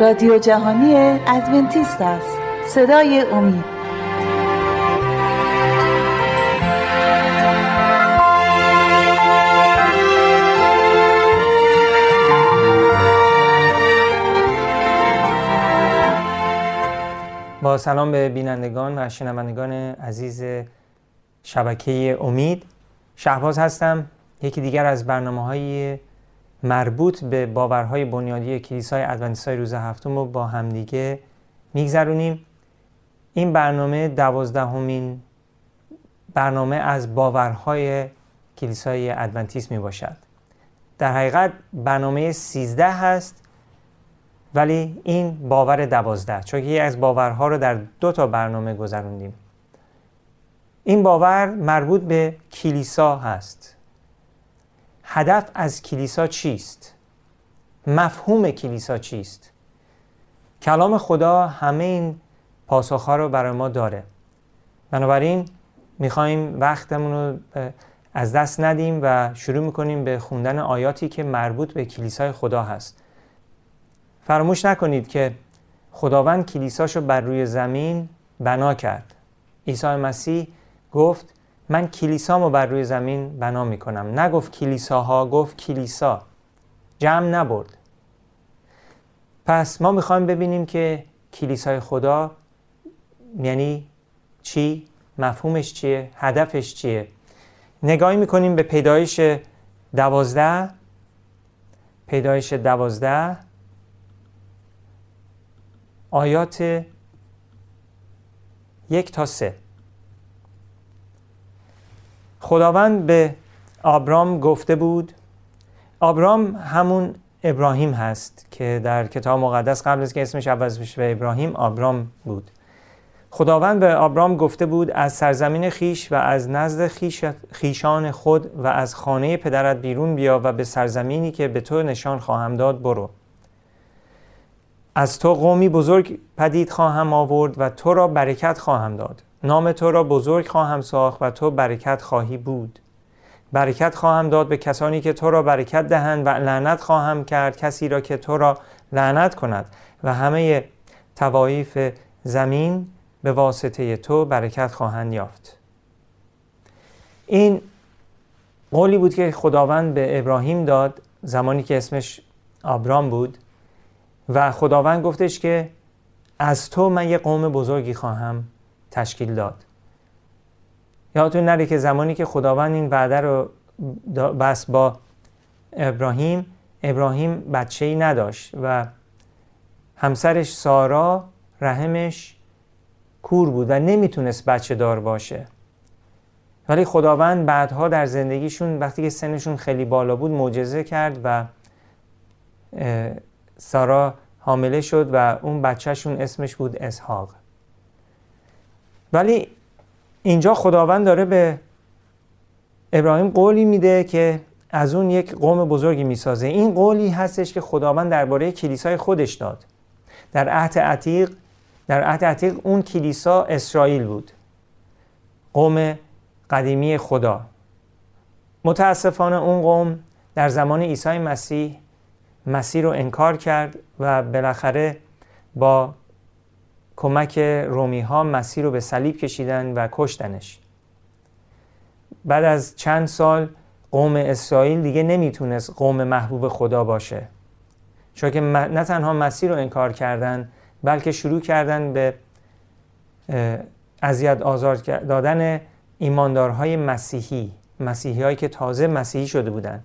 رادیو جهانی ادونتیست است. صدای امید. با سلام به بینندگان و شنوندگان عزیز شبکه امید. شهباز هستم یکی دیگر از برنامه های مربوط به باورهای بنیادی کلیسای ادونتیستای روز هفتم رو با همدیگه میگذرونیم. این برنامه دوازدهمین برنامه از باورهای کلیسای ادونتیست می باشد در حقیقت برنامه 13 هست ولی این باور دوازده چون یکی از باورها رو در دو تا برنامه گذروندیم. این باور مربوط به کلیسا هست. هدف از کلیسا چیست؟ مفهوم کلیسا چیست؟ کلام خدا همه این پاسخها رو برای ما داره. بنابراین می‌خوایم وقتمون رو از دست ندیم و شروع می‌کنیم به خوندن آیاتی که مربوط به کلیسای خدا هست. فراموش نکنید که خداوند کلیساشو بر روی زمین بنا کرد. عیسی مسیح گفت من کلیسامو بر روی زمین بنا می‌کنم نگفت کلیساها گفت کلیسا جمع نبرد پس ما می‌خوایم ببینیم که کلیسای خدا یعنی چی؟ مفهومش چیه؟ هدفش چیه؟ نگاهی می‌کنیم به پیدایش دوازده پیدایش دوازده آیات یک تا سه خداوند به آبرام گفته بود. آبرام همون ابراهیم هست که در کتاب مقدس قبل از که اسمش عوض بشه به ابراهیم آبرام بود. خداوند به آبرام گفته بود از سرزمین خیش و از نزد خیش خیشان خود و از خانه پدرت بیرون بیا و به سرزمینی که به تو نشان خواهم داد برو. از تو قومی بزرگ پدید خواهم آورد و تو را برکت خواهم داد. نام تو را بزرگ خواهم ساخت و تو برکت خواهی بود. برکت خواهم داد به کسانی که تو را برکت دهند و لعنت خواهم کرد کسی را که تو را لعنت کند. و همه توایف زمین به واسطه تو برکت خواهند یافت. این قولی بود که خداوند به ابراهیم داد زمانی که اسمش آبرام بود. و خداوند گفتش که از تو من یه قوم بزرگی خواهم. تشکیل داد. یادتون نره که زمانی که خداوند این وعده رو بس با ابراهیم ابراهیم بچه ای نداشت و همسرش سارا رحمش کور بود و نمی‌تونست بچه دار باشه. ولی خداوند بعدها در زندگیشون وقتی که سنشون خیلی بالا بود معجزه کرد و سارا حامله شد و اون بچهشون اسمش بود اسحاق. ولی اینجا خداوند داره به ابراهیم قولی میده که از اون یک قوم بزرگی می‌سازه. این قولی هستش که خداوند درباره کلیسای خودش داد. در عهد عتیق در عهد عتیق اون کلیسا اسرائیل بود. قوم قدیمی خدا. متاسفانه اون قوم در زمان عیسی مسیح مسیح رو انکار کرد و بالاخره با کمک رومی ها مسیح رو به صلیب کشیدن و کشتنش. بعد از چند سال قوم اسرائیل دیگه نمی‌تونست قوم محبوب خدا باشه. چون که نه تنها مسیح رو انکار کردن بلکه شروع کردن به اذیت آزار دادن ایماندارهای مسیحی مسیحی هایی که تازه مسیحی شده بودند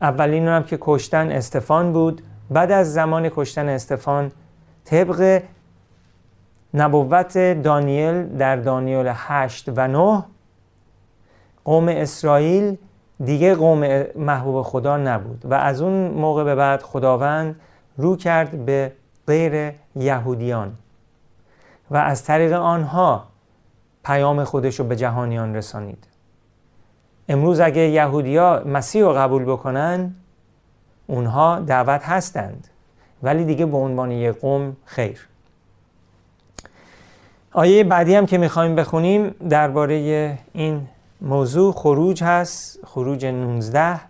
اولین هم که کشتن استفان بود. بعد از زمان کشتن استفان طبق نبوت دانیل در دانیل 8 و 9 قوم اسرائیل دیگه قوم محبوب خدا نبود و از اون موقع به بعد خداوند رو کرد به غیر یهودیان و از طریق آنها پیام خودش رو به جهانیان رسانید. امروز اگه یهودیا مسیح رو قبول بکنن اونها دعوت هستند. ولی دیگه به عنوان یک قوم خیر. آیه بعدی هم که می‌خوایم بخونیم درباره این موضوع خروج هست. خروج 19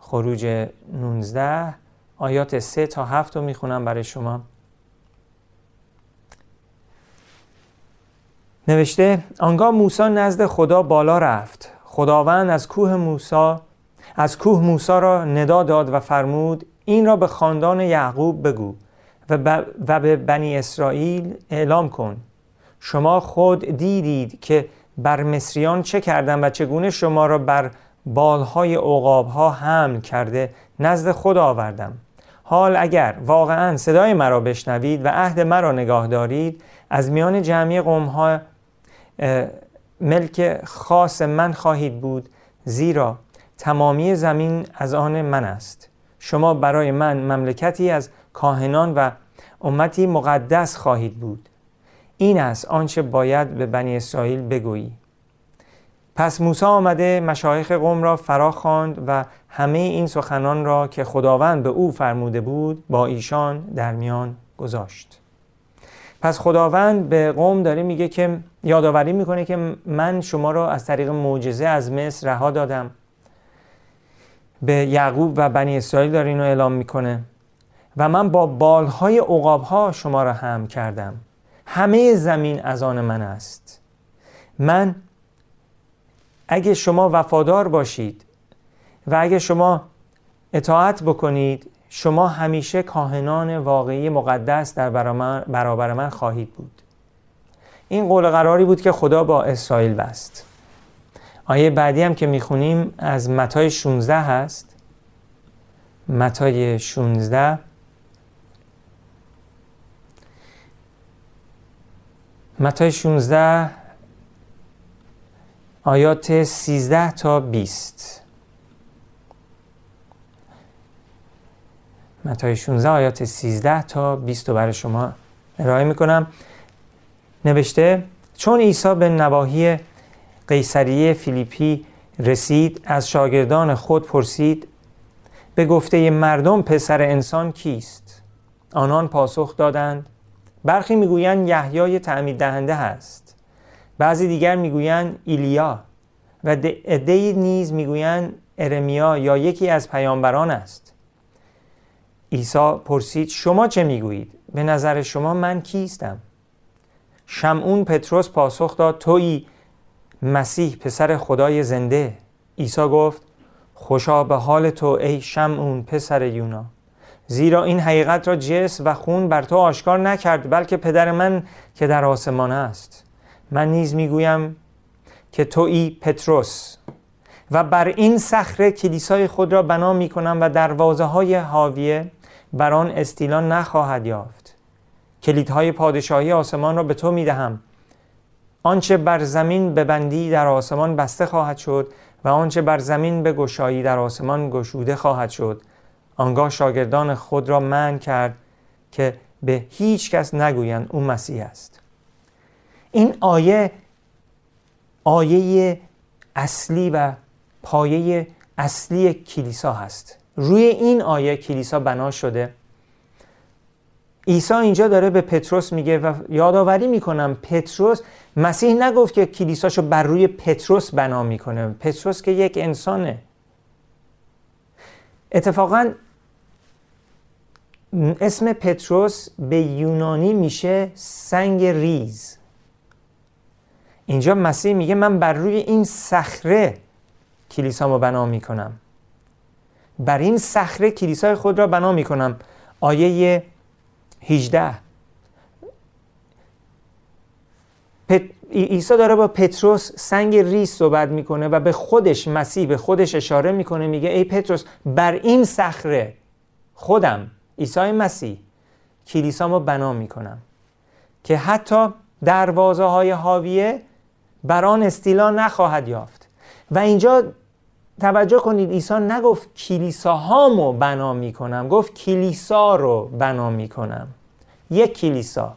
خروج 19 آیات 3 تا 7 رو می‌خونم برای شما. نوشته آنگاه موسی نزد خدا بالا رفت. خداوند از کوه موسی از کوه موسی را ندا داد و فرمود این را به خاندان یعقوب بگو و, و به بنی اسرائیل اعلام کن. شما خود دیدید که بر مصریان چه کردم و چگونه شما را بر بالهای ها حمل کرده نزد خود آوردم. حال اگر واقعا صدای مرا بشنوید و عهد مرا نگاه دارید از میان جمعی ها ملک خاص من خواهید بود زیرا تمامی زمین از آن من است. شما برای من مملکتی از کاهنان و امتی مقدس خواهید بود. این است آنچه باید به بنی اسرائیل بگویی. پس موسی آمده مشایخ قوم را فرا خواند و همه این سخنان را که خداوند به او فرموده بود با ایشان در میان گذاشت. پس خداوند به قوم داره میگه که یادآوری می‌کنه که من شما را از طریق معجزه از مصر رها دادم. به یعقوب و بنی اسرائیل داره اینو اعلام می‌کنه. و من با بالهای عقابها شما را هم کردم. همه زمین از آن من است. من اگه شما وفادار باشید و اگه شما اطاعت بکنید شما همیشه کاهنان واقعی مقدس در برابر من خواهید بود. این قول قراری بود که خدا با اسرائیل بست. آیه بعدی هم که می‌خونیم از متای 16 هست. متای 16 متای 16 آیات 13 تا 20 متای 16 آیات 13 تا 20 رو برای شما ارائه می‌کنم. نوشته چون عیسی به نواحی قیصریه فیلیپی رسید از شاگردان خود پرسید به گفته مردم پسر انسان کیست؟ آنان پاسخ دادند برخی می‌گویند یحیای تعمید دهنده هست. بعضی دیگر می‌گویند ایلیا و عدهای نیز می‌گویند ارمیا یا یکی از پیامبران است. عیسی پرسید شما چه می‌گویید؟ به نظر شما من کیستم؟ شمعون پتروس پاسخ داد تویی مسیح پسر خدای زنده. عیسی گفت خوشا به حال تو ای شمعون پسر یونا. زیرا این حقیقت را جس و خون بر تو آشکار نکرد بلکه پدر من که در آسمان است. من نیز می‌گویم که تویی پتروس. و بر این صخره کلیسای خود را بنا می کنم و دروازه های حاویه بر آن استیلان نخواهد یافت. کلیدهای پادشاهی آسمان را به تو می دهم آنچه بر زمین ببندی در آسمان بسته خواهد شد و آنچه بر زمین به گشایی در آسمان گشوده خواهد شد. آنگاه شاگردان خود را من کرد که به هیچ کس نگویند او مسیح است. این آیه آیه اصلی و پایه اصلی کلیسا هست. روی این آیه کلیسا بنا شده. عیسی اینجا داره به پتروس میگه و یادآوری می‌کنم پتروس مسیح نگفت که کلیساشو بر روی پتروس بنا می‌کنه. پتروس که یک انسانه. اتفاقا اسم پتروس به یونانی میشه سنگ ریز. اینجا مسیح میگه من بر روی این صخره کلیسامو بنا می‌کنم. بر این صخره کلیسای خود را بنا می‌کنم. آیه 18 عیسی داره با پتروس سنگ ریز صحبت می‌کنه و به خودش مسیح به خودش اشاره می‌کنه میگه ای پتروس بر این صخره خودم عیسی مسیح کلیسامو بنا می‌کنم که حتی دروازه های حاویه بر آن استیلا نخواهد یافت. و اینجا توجه کنید عیسی نگفت کلیساهامو بنا می‌کنم گفت کلیسا رو بنا می‌کنم. یک کلیسا.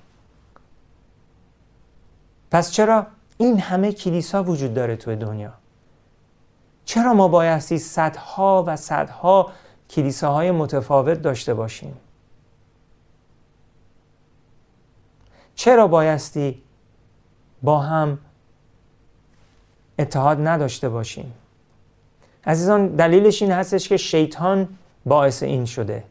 پس چرا این همه کلیسا وجود داره توی دنیا؟ چرا ما بایستی صدها و صدها کلیساهای متفاوت داشته باشیم؟ چرا بایستی با هم اتحاد نداشته باشیم؟ عزیزان دلیلش این هستش که شیطان باعث این شده.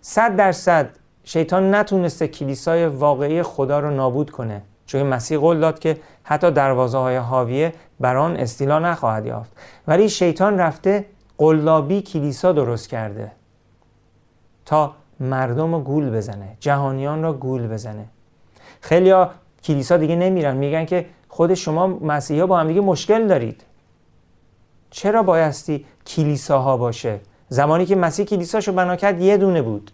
صد درصد شیطان نتونسته کلیسای واقعی خدا رو نابود کنه. چون مسیح قول داد که حتی دروازه های حاویه بر آن استیلا نخواهد یافت. ولی شیطان رفته قلابی کلیسا درست کرده تا مردم رو گول بزنه جهانیان را گول بزنه. خیلی ها کلیسا دیگه نمیرن میگن که خود شما مسیحا با هم دیگه مشکل دارید. چرا بایستی کلیساها باشه؟ زمانی که مسیح کلیساشو بنا کرد یه دونه بود.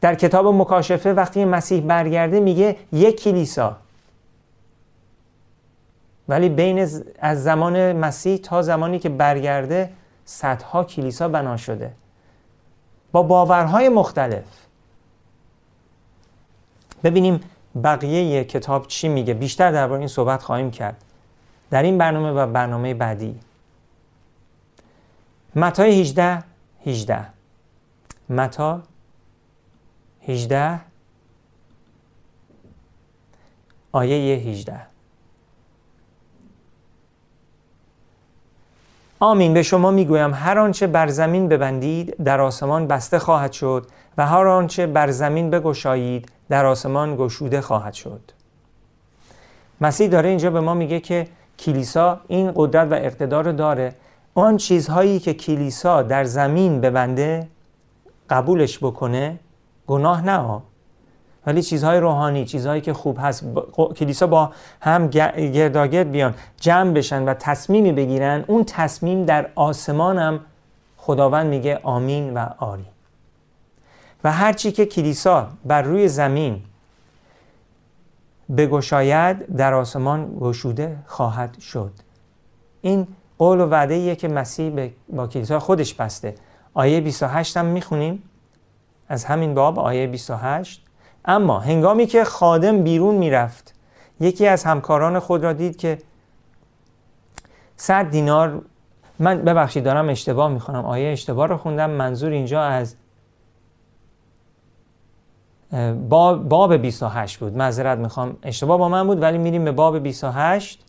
در کتاب مکاشفه وقتی مسیح برگرده میگه یک کلیسا. ولی بین از زمان مسیح تا زمانی که برگرده صدها کلیسا بنا شده. با باورهای مختلف. ببینیم بقیه کتاب چی میگه. بیشتر درباره این صحبت خواهیم کرد. در این برنامه و برنامه بعدی. متای 18 18 متا 18 آیه 18 آمین به شما می‌گویم هر آنچه بر زمین ببندید در آسمان بسته خواهد شد و هر آنچه بر زمین بگشایید در آسمان گشوده خواهد شد. مسیح داره اینجا به ما میگه که کلیسا این قدرت و اقتدار داره. آن چیزهایی که کلیسا در زمین ببنده قبولش بکنه گناه نه ولی چیزهای روحانی چیزهایی که خوب هست کلیسا با هم گرداگرد بیان جمع بشن و تصمیمی بگیرن اون تصمیم در آسمان هم خداوند میگه آمین و آری. و هرچی که کلیسا بر روی زمین بگشاید در آسمان گشوده خواهد شد. این قول و وعده که مسیح با کلیسا خودش بسته. آیه 28 هم می‌خونیم. از همین باب آیه 28 اما هنگامی که خادم بیرون می‌رفت یکی از همکاران خود را دید که صد دینار من ببخشید دارم اشتباه می‌خونم آیه اشتباه رو خوندم منظور اینجا از باب 28 بود. معذرت می‌خوام. اشتباه با من بود ولی میریم به باب 28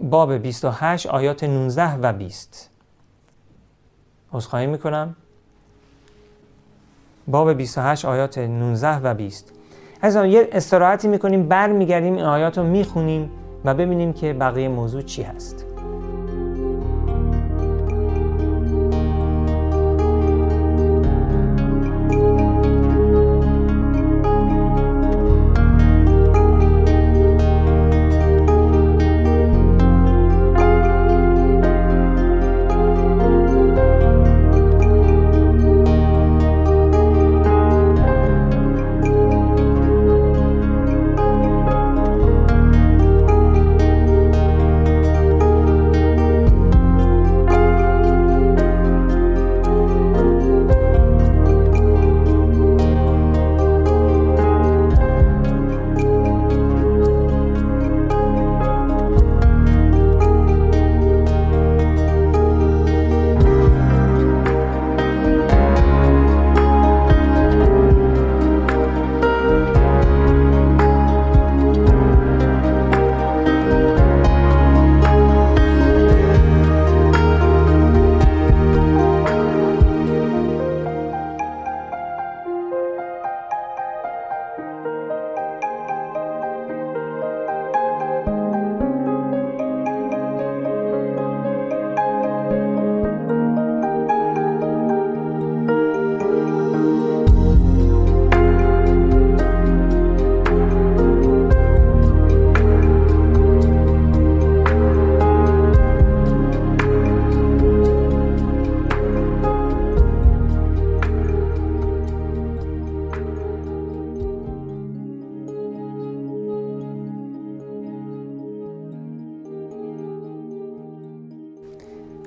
باب 28 آیات 19 و 20 عذرخواهی می‌کنم. باب 28 آیات 19 و 20 از آن یه استراحتی می‌کنیم برمیگردیم این آیات رو می‌خونیم و ببینیم که بقیه موضوع چی هست.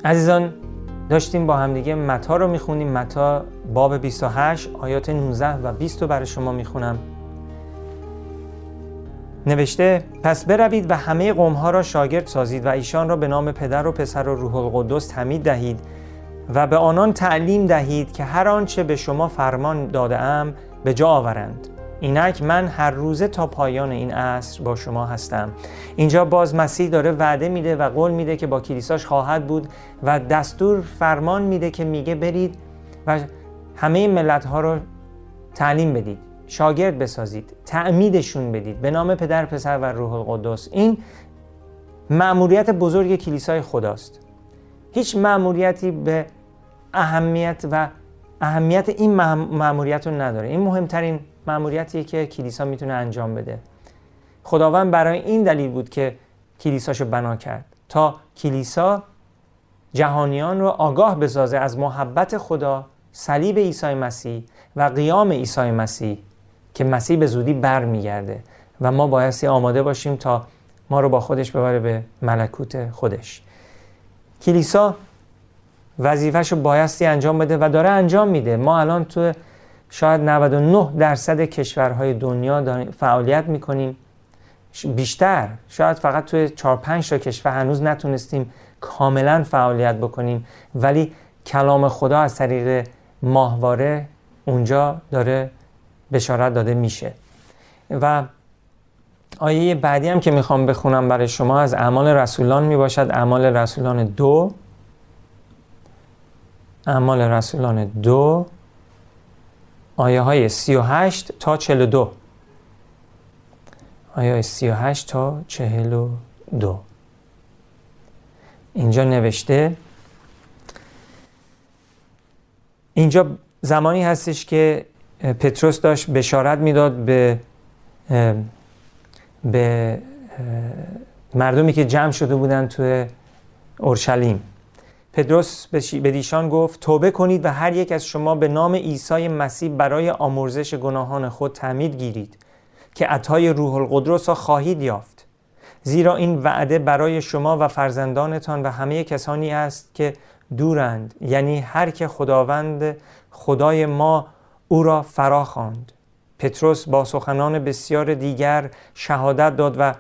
عزیزان داشتیم با همدیگه متا رو می‌خونیم. متا باب 28 آیات 19 و 20 رو برای شما می‌خونم. نوشته پس بروید و همه قوم ها را شاگرد سازید و ایشان را به نام پدر و پسر و روح القدس تمید دهید و به آنان تعلیم دهید که هر آنچه به شما فرمان داده ام به جا آورند. اینک من هر روزه تا پایان این عصر با شما هستم. اینجا باز مسیح داره وعده میده و قول میده که با کلیساش خواهد بود و دستور فرمان میده که میگه برید و همه ملت ها رو تعلیم بدید شاگرد بسازید تعمیدشون بدید به نام پدر پسر و روح القدس. این معمولیت بزرگ کلیسای خداست. هیچ معمولیتی به اهمیت و اهمیت این معمولیت رو نداره. این مهمترین معمولیتیه که کلیسا می‌تونه انجام بده. خداوند برای این دلیل بود که کلیساشو بنا کرد تا کلیسا جهانیان رو آگاه بسازه از محبت خدا صلیب عیسی مسیح و قیام عیسی مسیح که مسیح به زودی برمیگرده و ما بایستی آماده باشیم تا ما رو با خودش ببره به ملکوت خودش. کلیسا وظیفهش رو بایستی انجام بده و داره انجام میده. ما الان تو شاید 99 درصد کشورهای دنیا فعالیت می‌کنیم. بیشتر شاید فقط توی 4 5 تا کشور هنوز نتونستیم کاملا فعالیت بکنیم. ولی کلام خدا از طریق ماهواره اونجا داره بشارت داده میشه. و آیه بعدی هم که می‌خوام بخونم برای شما از اعمال رسولان می‌باشد. اعمال رسولان دو. اعمال رسولان دو. آیه های 38 تا 42 آیه های 38 تا 42 اینجا نوشته اینجا زمانی هستش که پتروس داشت بشارت می‌داد به به مردمی که جمع شده بودن توی اورشلیم. پدروس به دیشان گفت توبه کنید و هر یک از شما به نام عیسی مسیح برای آمرزش گناهان خود تعمید گیرید که عطای روح القدس را خواهید یافت. زیرا این وعده برای شما و فرزندانتان و همه کسانی است که دورند یعنی هر که خداوند خدای ما او را فرا خواند. پتروس با سخنان بسیار دیگر شهادت داد و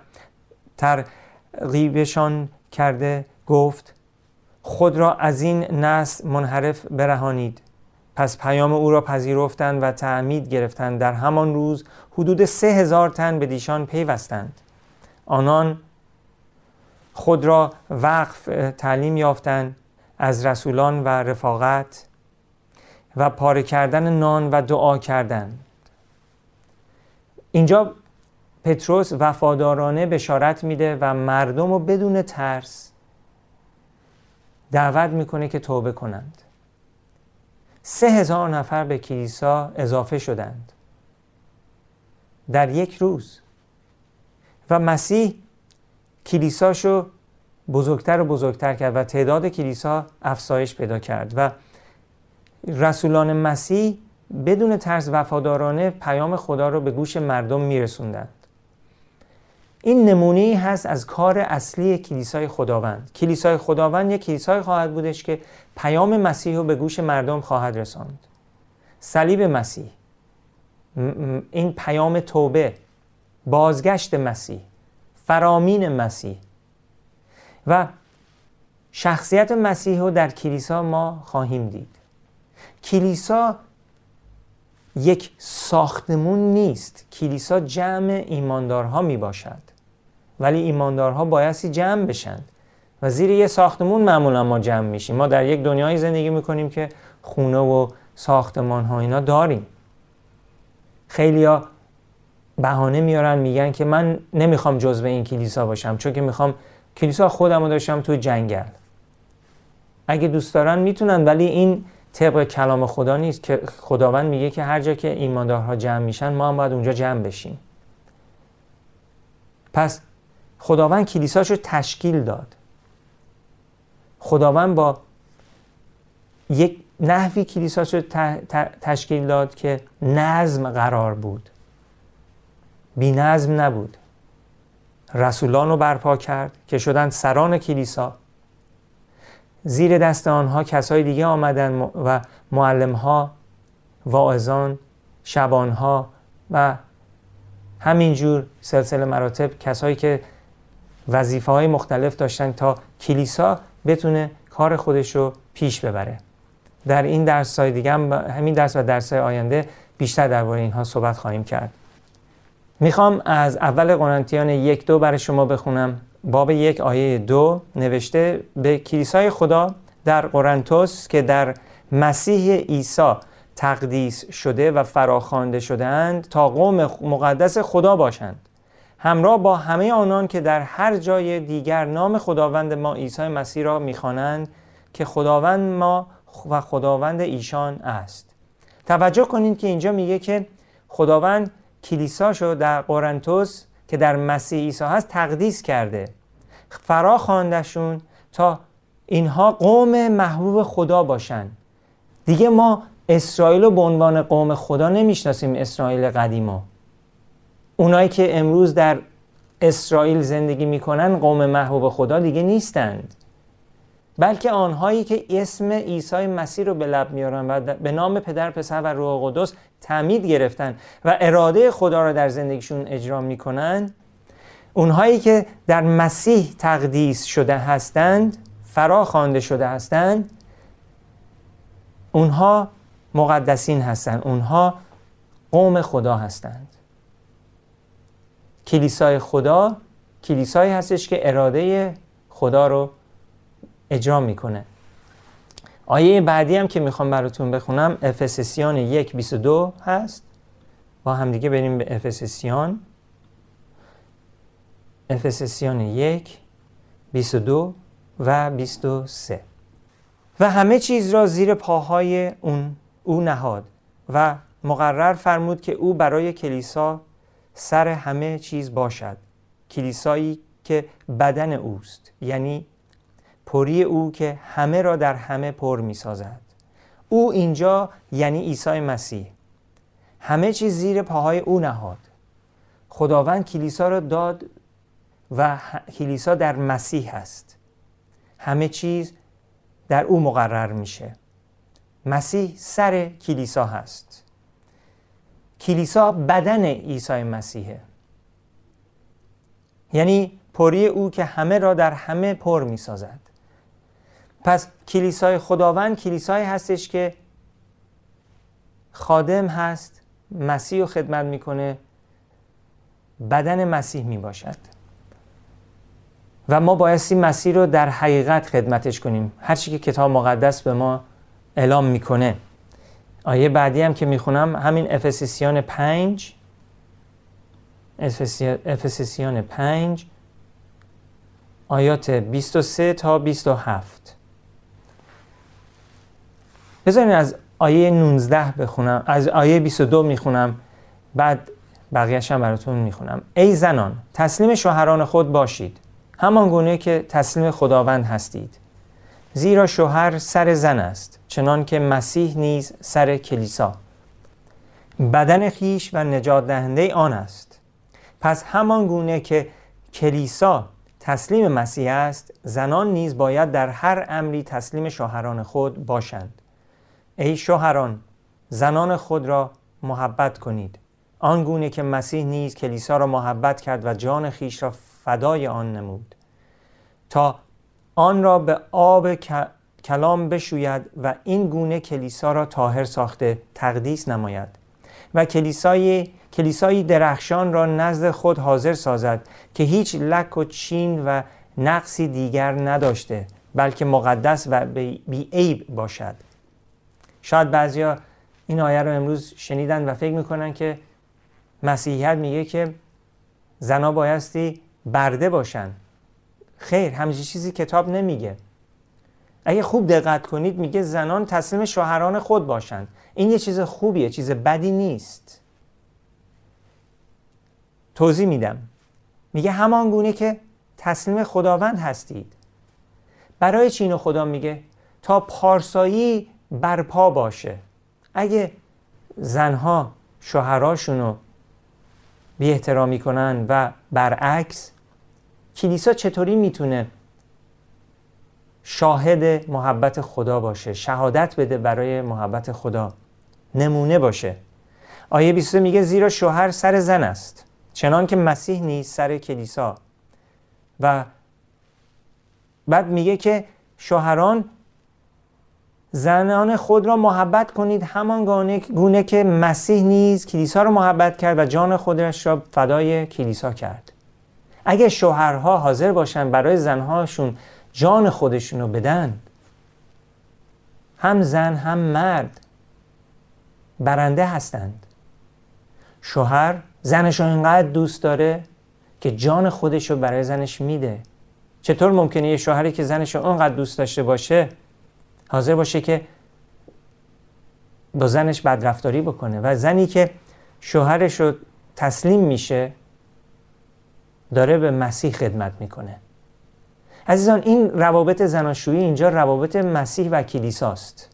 ترغیبشان کرده گفت خود را از این نسل منحرف برهانید. پس پیام او را پذیرفتند و تعمید گرفتند. در همان روز حدود سه هزار تن به دیشان پیوستند. آنان خود را وقف تعلیم یافتند از رسولان و رفاقت و پاره کردن نان و دعا کردن اینجا پتروس وفادارانه بشارت میده و مردم رو بدون ترس دعوت می‌کنه که توبه کنند. سه هزار نفر به کلیسا اضافه شدند. در یک روز. و مسیح کلیساشو بزرگتر و بزرگتر کرد و تعداد کلیسا افزایش پیدا کرد و رسولان مسیح بدون ترس وفادارانه پیام خدا رو به گوش مردم میرسوندند این نمونه هست از کار اصلی کلیسای خداوند. کلیسای خداوند یک کلیسای خواهد بودش که پیام مسیح رو به گوش مردم خواهد رساند. صلیب مسیح. این پیام توبه بازگشت مسیح فرامین مسیح. و شخصیت مسیح رو در کلیسا ما خواهیم دید. کلیسا یک ساختمون نیست. کلیسا جمع ایماندارها می باشد ولی ایماندارها بایستی جمع بشن. و زیر یه ساختمون معمولا ما جمع میشیم. ما در یک دنیای زندگی می‌کنیم که خونه و ساختمان ها اینا داریم. خیلیا بهانه میارن میگن که من نمی‌خوام جزو این کلیسا باشم چون که می‌خوام کلیسا خودم رو داشتم تو جنگل. اگه دوست دارن می‌تونن ولی این طبق کلام خدا نیست که خداوند میگه که هر جا که ایماندارها جمع میشن ما هم باید اونجا جمع بشیم. پس خداوند کلیساش رو تشکیل داد. خداوند با یک نحوی کلیساش رو تشکیل داد که نظم قرار بود. بی نظم نبود. رسولان رو برپا کرد که شدن سران کلیسا. زیر دست آنها کسای دیگه آمدن و معلم ها واعظان شبانها و همینجور سلسله مراتب کسایی که وظیفه های مختلف داشتن تا کلیسا بتونه کار خودش رو پیش ببره. در این درس های دیگه هم همین درس و درس های آینده بیشتر درباره اینها صحبت خواهیم کرد. می‌خوام از اول قرنتیان یک دو برای شما بخونم. باب یک آیه دو نوشته به کلیسای خدا در قرنتوس که در مسیح عیسی تقدیس شده و فراخوانده شدهاند تا قوم مقدس خدا باشند. همراه با همه آنان که در هر جای دیگر نام خداوند ما عیسی مسیح را می‌خوانند که خداوند ما و خداوند ایشان است. توجه کنید که اینجا میگه که خداوند کلیساشو در قرنتوس که در مسیح عیسی هست تقدیس کرده. فرا خواندشون تا اینها قوم محبوب خدا باشن. دیگه ما اسرائیل رو به عنوان قوم خدا نمی‌شناسیم اسرائیل قدیما. اونایی که امروز در اسرائیل زندگی می‌کنن قوم محبوب خدا دیگه نیستند. بلکه آنهایی که اسم عیسی مسیح رو به لب میارن و به نام پدر پسر و روح قدس تعمید گرفتن و اراده خدا را در زندگیشون اجرا می‌کنن اونهایی که در مسیح تقدیس شده هستند فرا خوانده شده هستند اونها مقدسین هستند اونها قوم خدا هستند. کلیسای خدا کلیسایی هستش که اراده خدا رو اجرا می‌کنه. آیه بعدی هم که می‌خوام براتون بخونم افسسیان یک دو هست. با همدیگه بریم به افسسیان. افسسیان یک دو و 23 و همه چیز را زیر پاهای اون او نهاد و مقرر فرمود که او برای کلیسا سر همه چیز باشد. کلیسایی که بدن اوست یعنی پری او که همه را در همه پر می سازد او اینجا یعنی عیسی مسیح همه چیز زیر پاهای او نهاد. خداوند کلیسا را داد و کلیسا در مسیح است همه چیز در او مقرر میشه. مسیح سر کلیسا هست. کلیسا بدن عیسی مسیحه. یعنی پری او که همه را در همه پر می سازد پس کلیسای خداوند کلیسایی هستش که خادم هست مسیح رو خدمت می‌کنه بدن مسیح می باشد و ما بایستی مسیح رو در حقیقت خدمتش کنیم. هرچی که کتاب مقدس به ما اعلام می‌کنه. آیه بعدی هم که می‌خونم همین افسیسیان پنج. افسیسیان پنج آیات 23 تا 27 بذارین از آیه 19 بخونم از آیه 22 می‌خونم بعد بقیهش هم براتون می‌خونم. ای زنان تسلیم شوهران خود باشید. همان گونه که تسلیم خداوند هستید. زیرا شوهر سر زن است چنان که مسیح نیز سر کلیسا. بدن خیش و نجات دهنده آن است. پس همان گونه که کلیسا تسلیم مسیح است زنان نیز باید در هر امری تسلیم شوهران خود باشند. ای شوهران زنان خود را محبت کنید. آنگونه که مسیح نیز کلیسا را محبت کرد و جان خیش را فدای آن نمود. تا آن را به آب کلام بشوید و این گونه کلیسا را طاهر ساخته تقدیس نماید و کلیسای کلیسایی درخشان را نزد خود حاضر سازد که هیچ لک و چین و نقصی دیگر نداشته بلکه مقدس و بی عیب باشد. شاید بعضیا این آیه رو امروز شنیدن و فکر می‌کنن که مسیحیت میگه که زنا بایستی برده باشن. خیر همچین چیزی کتاب نمیگه. اگه خوب دقت کنید میگه زنان تسلیم شوهران خود باشند این یه چیز خوبیه چیز بدی نیست. توضیح میدم. میگه همان گونه که تسلیم خداوند هستید. برای چین خدا میگه؟ تا پارسایی برپا باشه. اگه زنها شوهراشون رو بی احترامی کنن و برعکس کلیسا چطوری می‌تونه شاهد محبت خدا باشه شهادت بده برای محبت خدا نمونه باشه؟ آیه 23 میگه زیرا شوهر سر زن است چنان که مسیح نیست سر کلیسا. و بعد میگه که شوهران زنان خود را محبت کنید همان گونه که مسیح نیز کلیسا را محبت کرد و جان خودش را فدای کلیسا کرد. اگه شوهرها حاضر باشن برای زنهاشون جان خودشون رو بدن هم زن هم مرد برنده هستند. شوهر زنش رو اینقدر دوست داره که جان خودش رو برای زنش میده. چطور ممکنه یه شوهری که زنش رو اونقدر دوست داشته باشه حاضر باشه که با زنش بدرفتاری بکنه؟ و زنی که شوهرش رو تسلیم میشه داره به مسیح خدمت می‌کنه. عزیزان این روابط زناشویی اینجا روابط مسیح و کلیساست.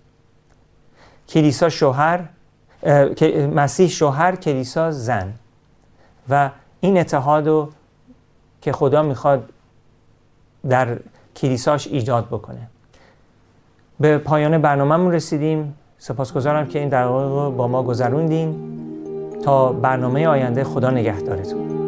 کلیسا شوهر مسیح شوهر کلیسا زن. و این اتحاد رو که خدا می‌خواد در کلیساش ایجاد بکنه. به پایان برنامهمون رسیدیم. سپاسگزارم که این دقایق رو با ما گذروندین. تا برنامه آینده خدا نگهدارتون.